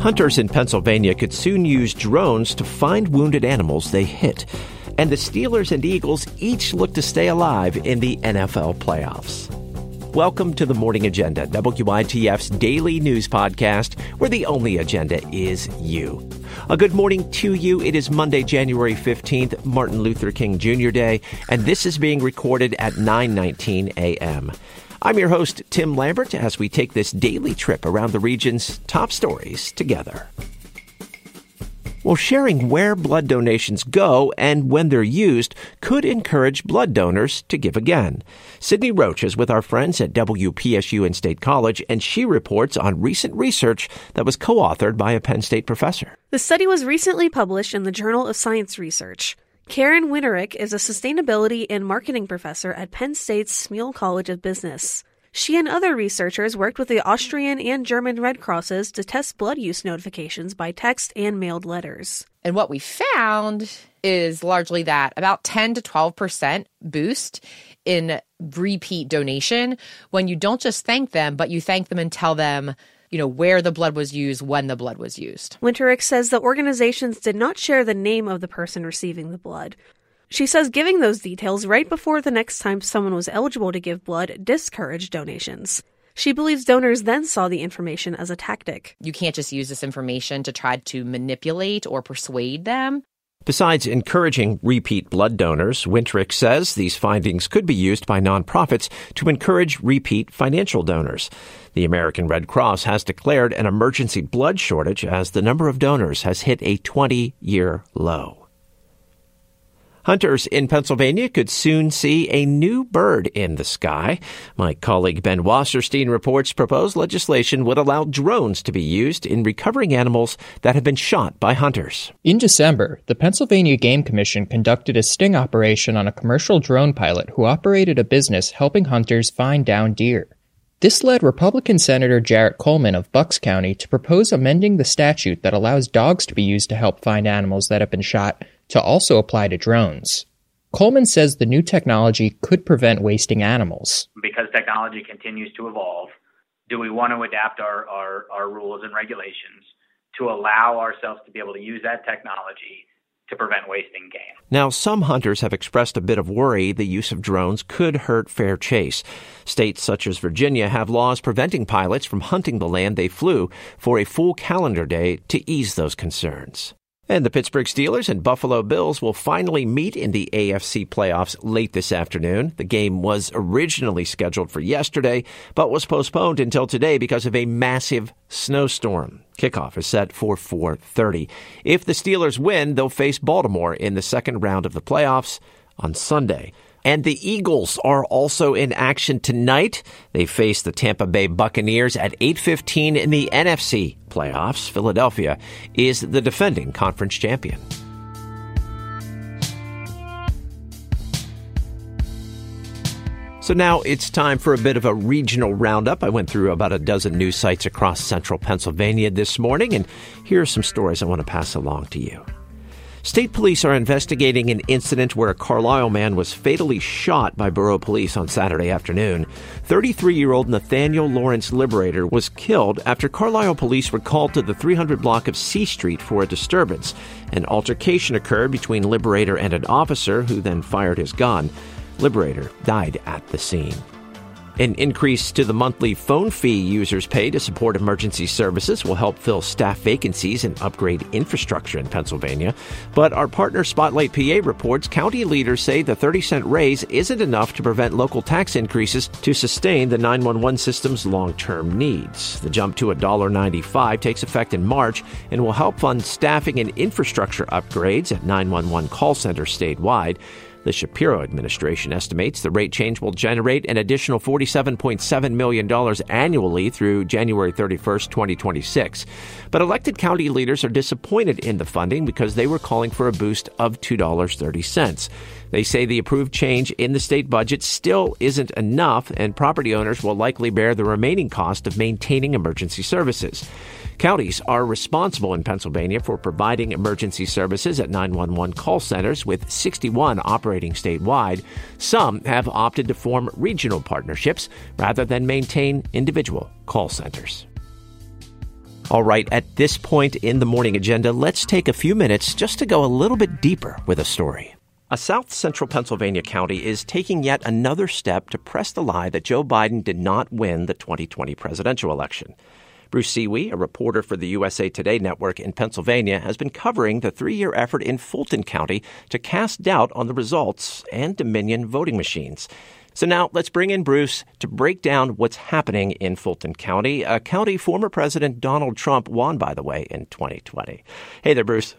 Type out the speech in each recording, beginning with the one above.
Hunters in Pennsylvania could soon use drones to find wounded animals they hit. And the Steelers and Eagles each look to stay alive in the NFL playoffs. Welcome to the Morning Agenda, WITF's daily news podcast, where the only agenda is you. A good morning to you. It is Monday, January 15th, Martin Luther King Jr. Day, and this is being recorded at 9:19 a.m. I'm your host, Tim Lambert, as we take this daily trip around the region's top stories together. Well, sharing where blood donations go and when they're used could encourage blood donors to give again. Sydney Roach is with our friends at WPSU and State College, and she reports on recent research that was co authored by a Penn State professor. The study was recently published in the Journal of Science Research. Karen Winterich is a sustainability and marketing professor at Penn State's Smeal College of Business. She and other researchers worked with the Austrian and German Red Crosses to test blood use notifications by text and mailed letters. And what we found is largely that about 10 to 12% boost in repeat donation when you don't just thank them, but you thank them and tell them you know, where the blood was used, when the blood was used. Winterich says the organizations did not share the name of the person receiving the blood. She says giving those details right before the next time someone was eligible to give blood discouraged donations. She believes donors then saw the information as a tactic. You can't just use this information to try to manipulate or persuade them. Besides encouraging repeat blood donors, Winterich says these findings could be used by nonprofits to encourage repeat financial donors. The American Red Cross has declared an emergency blood shortage as the number of donors has hit a 20 year low. Hunters in Pennsylvania could soon see a new bird in the sky. My colleague Ben Wasserstein reports proposed legislation would allow drones to be used in recovering animals that have been shot by hunters. In December, the Pennsylvania Game Commission conducted a sting operation on a commercial drone pilot who operated a business helping hunters find down deer. This led Republican Senator Jarrett Coleman of Bucks County to propose amending the statute that allows dogs to be used to help find animals that have been shot to also apply to drones. Coleman says the new technology could prevent wasting animals. Because technology continues to evolve, do we want to adapt our, our, our rules and regulations to allow ourselves to be able to use that technology to prevent wasting game. Now, some hunters have expressed a bit of worry the use of drones could hurt fair chase. States such as Virginia have laws preventing pilots from hunting the land they flew for a full calendar day to ease those concerns. And the Pittsburgh Steelers and Buffalo Bills will finally meet in the AFC playoffs late this afternoon. The game was originally scheduled for yesterday, but was postponed until today because of a massive snowstorm. Kickoff is set for 4:30. If the Steelers win, they'll face Baltimore in the second round of the playoffs on Sunday. And the Eagles are also in action tonight. They face the Tampa Bay Buccaneers at 8:15 in the NFC playoffs. Philadelphia is the defending conference champion. So now it's time for a bit of a regional roundup. I went through about a dozen news sites across central Pennsylvania this morning, and here are some stories I want to pass along to you. State police are investigating an incident where a Carlisle man was fatally shot by borough police on Saturday afternoon. 33 year old Nathaniel Lawrence Liberator was killed after Carlisle police were called to the 300 block of C Street for a disturbance. An altercation occurred between Liberator and an officer who then fired his gun. Liberator died at the scene. An increase to the monthly phone fee users pay to support emergency services will help fill staff vacancies and upgrade infrastructure in Pennsylvania. But our partner Spotlight PA reports county leaders say the 30 cent raise isn't enough to prevent local tax increases to sustain the 911 system's long term needs. The jump to $1.95 takes effect in March and will help fund staffing and infrastructure upgrades at 911 call centers statewide. The Shapiro administration estimates the rate change will generate an additional $47.7 million annually through January 31, 2026. But elected county leaders are disappointed in the funding because they were calling for a boost of $2.30. They say the approved change in the state budget still isn't enough, and property owners will likely bear the remaining cost of maintaining emergency services. Counties are responsible in Pennsylvania for providing emergency services at 911 call centers, with 61 operating statewide. Some have opted to form regional partnerships rather than maintain individual call centers. All right, at this point in the morning agenda, let's take a few minutes just to go a little bit deeper with a story. A South Central Pennsylvania county is taking yet another step to press the lie that Joe Biden did not win the 2020 presidential election. Bruce Siwy, a reporter for the USA Today network in Pennsylvania, has been covering the three year effort in Fulton County to cast doubt on the results and Dominion voting machines. So now let's bring in Bruce to break down what's happening in Fulton County, a county former President Donald Trump won, by the way, in 2020. Hey there, Bruce.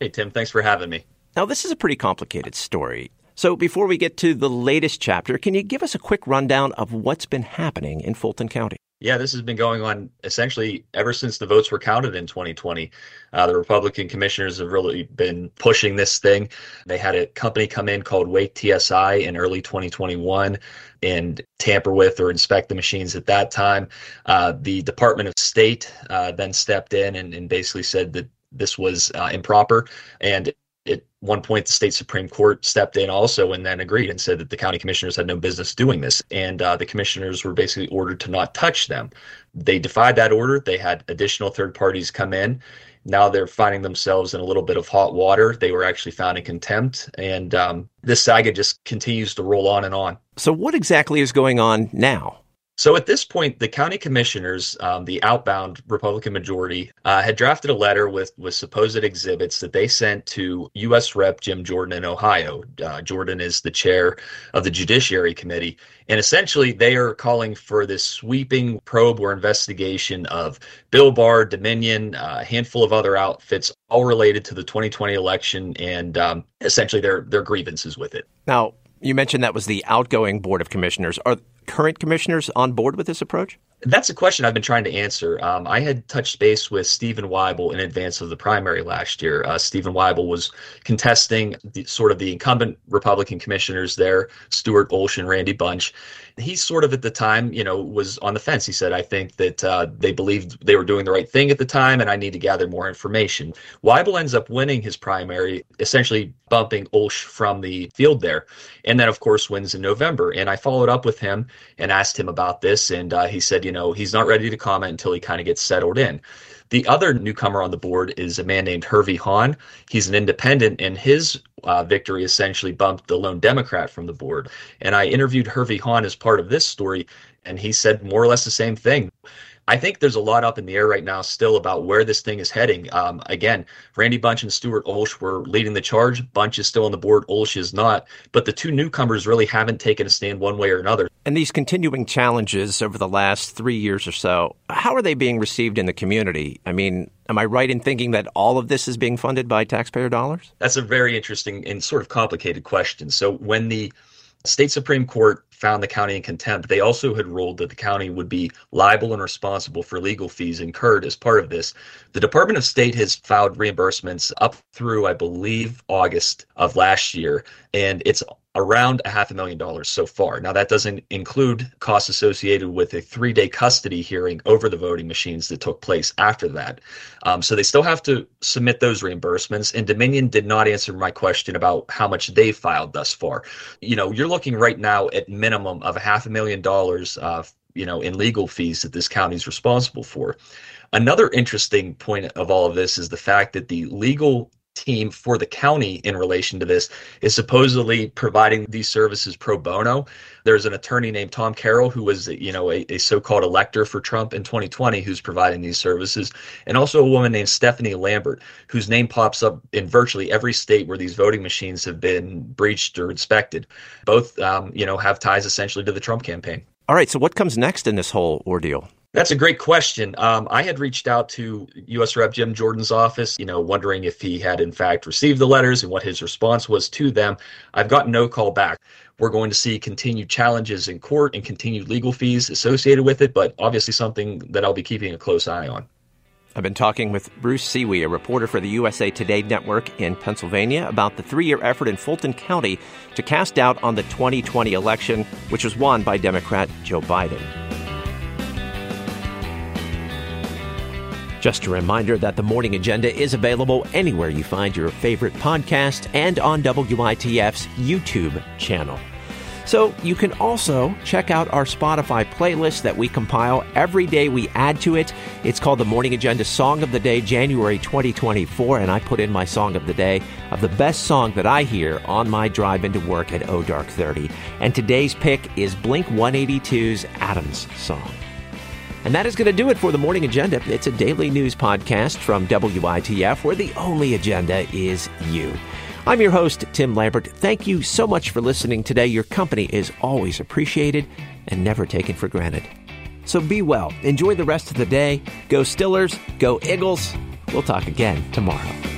Hey, Tim. Thanks for having me. Now, this is a pretty complicated story. So, before we get to the latest chapter, can you give us a quick rundown of what's been happening in Fulton County? Yeah, this has been going on essentially ever since the votes were counted in 2020. Uh, the Republican commissioners have really been pushing this thing. They had a company come in called Wake TSI in early 2021 and tamper with or inspect the machines at that time. Uh, the Department of State uh, then stepped in and, and, basically said that this was uh, improper and at one point, the state Supreme Court stepped in also and then agreed and said that the county commissioners had no business doing this. And uh, the commissioners were basically ordered to not touch them. They defied that order. They had additional third parties come in. Now they're finding themselves in a little bit of hot water. They were actually found in contempt. And um, this saga just continues to roll on and on. So, what exactly is going on now? So at this point, the county commissioners, um, the outbound Republican majority, uh, had drafted a letter with with supposed exhibits that they sent to U.S. Rep Jim Jordan in Ohio. Uh, Jordan is the chair of the Judiciary Committee, and essentially they are calling for this sweeping probe or investigation of Bill Barr, Dominion, uh, a handful of other outfits, all related to the 2020 election, and um, essentially their their grievances with it. Now, you mentioned that was the outgoing board of commissioners. Are current commissioners on board with this approach? That's a question I've been trying to answer. Um, I had touched base with Stephen Weibel in advance of the primary last year. Uh, Stephen Weibel was contesting the, sort of the incumbent Republican commissioners there, Stuart Ulsh and Randy Bunch. He sort of at the time, you know, was on the fence. He said, I think that uh, they believed they were doing the right thing at the time, and I need to gather more information. Wible ends up winning his primary, essentially bumping Ulsh from the field there. And then, of course, wins in November. And I followed up with him and asked him about this, and uh, he said, you know, he's not ready to comment until he kind of gets settled in. The other newcomer on the board is a man named Hervey Hahn. He's an independent, and his uh, victory essentially bumped the lone Democrat from the board. And I interviewed Hervey Hahn as part of this story, and he said more or less the same thing. I think there's a lot up in the air right now still about where this thing is heading. Um, again, Randy Bunch and Stuart Ulsh were leading the charge. Bunch is still on the board, Ulsh is not. But the two newcomers really haven't taken a stand one way or another. And these continuing challenges over the last three years or so, how are they being received in the community? I mean, am I right in thinking that all of this is being funded by taxpayer dollars? That's a very interesting and sort of complicated question. So when the state Supreme Court found the county in contempt. They also had ruled that the county would be liable and responsible for legal fees incurred as part of this. The Department of State has filed reimbursements up through, I believe, August of last year, and it's around a half a million dollars so far. Now, that doesn't include costs associated with a three day custody hearing over the voting machines that took place after that. Um, so they still have to submit those reimbursements. And Dominion did not answer my question about how much they filed thus far. You know, you're looking right now at minimum of a half a million dollars. Uh, you know, in legal fees that this county is responsible for. Another interesting point of all of this is the fact that the legal team for the county in relation to this is supposedly providing these services pro bono. There's an attorney named Tom Carroll who was, you know, a, a, so-called elector for Trump in 2020 who's providing these services, and also a woman named Stefanie Lambert whose name pops up in virtually every state where these voting machines have been breached or inspected. Both, um, you know, have ties essentially to the Trump campaign. All right. So what comes next in this whole ordeal? That's a great question. Um, I had reached out to U.S. Rep Jim Jordan's office, you know, wondering if he had in fact received the letters and what his response was to them. I've got no call back. We're going to see continued challenges in court and continued legal fees associated with it, but obviously something that I'll be keeping a close eye on. I've been talking with Bruce Siwy, a reporter for the USA Today network in Pennsylvania, about the three year effort in Fulton County to cast doubt on the 2020 election, which was won by Democrat Joe Biden. Just a reminder that the Morning Agenda is available anywhere you find your favorite podcast and on WITF's YouTube channel. So you can also check out our Spotify playlist that we compile every day. We add to it. It's called the Morning Agenda Song of the Day, January 2024, and I put in my song of the day of the best song that I hear on my drive into work at O Dark 30. And today's pick is Blink 182's Adams song. And that is going to do it for the Morning Agenda. It's a daily news podcast from WITF where the only agenda is you. I'm your host, Tim Lambert. Thank you so much for listening today. Your company is always appreciated and never taken for granted. So be well. Enjoy the rest of the day. Go Stillers. Go Eagles. We'll talk again tomorrow.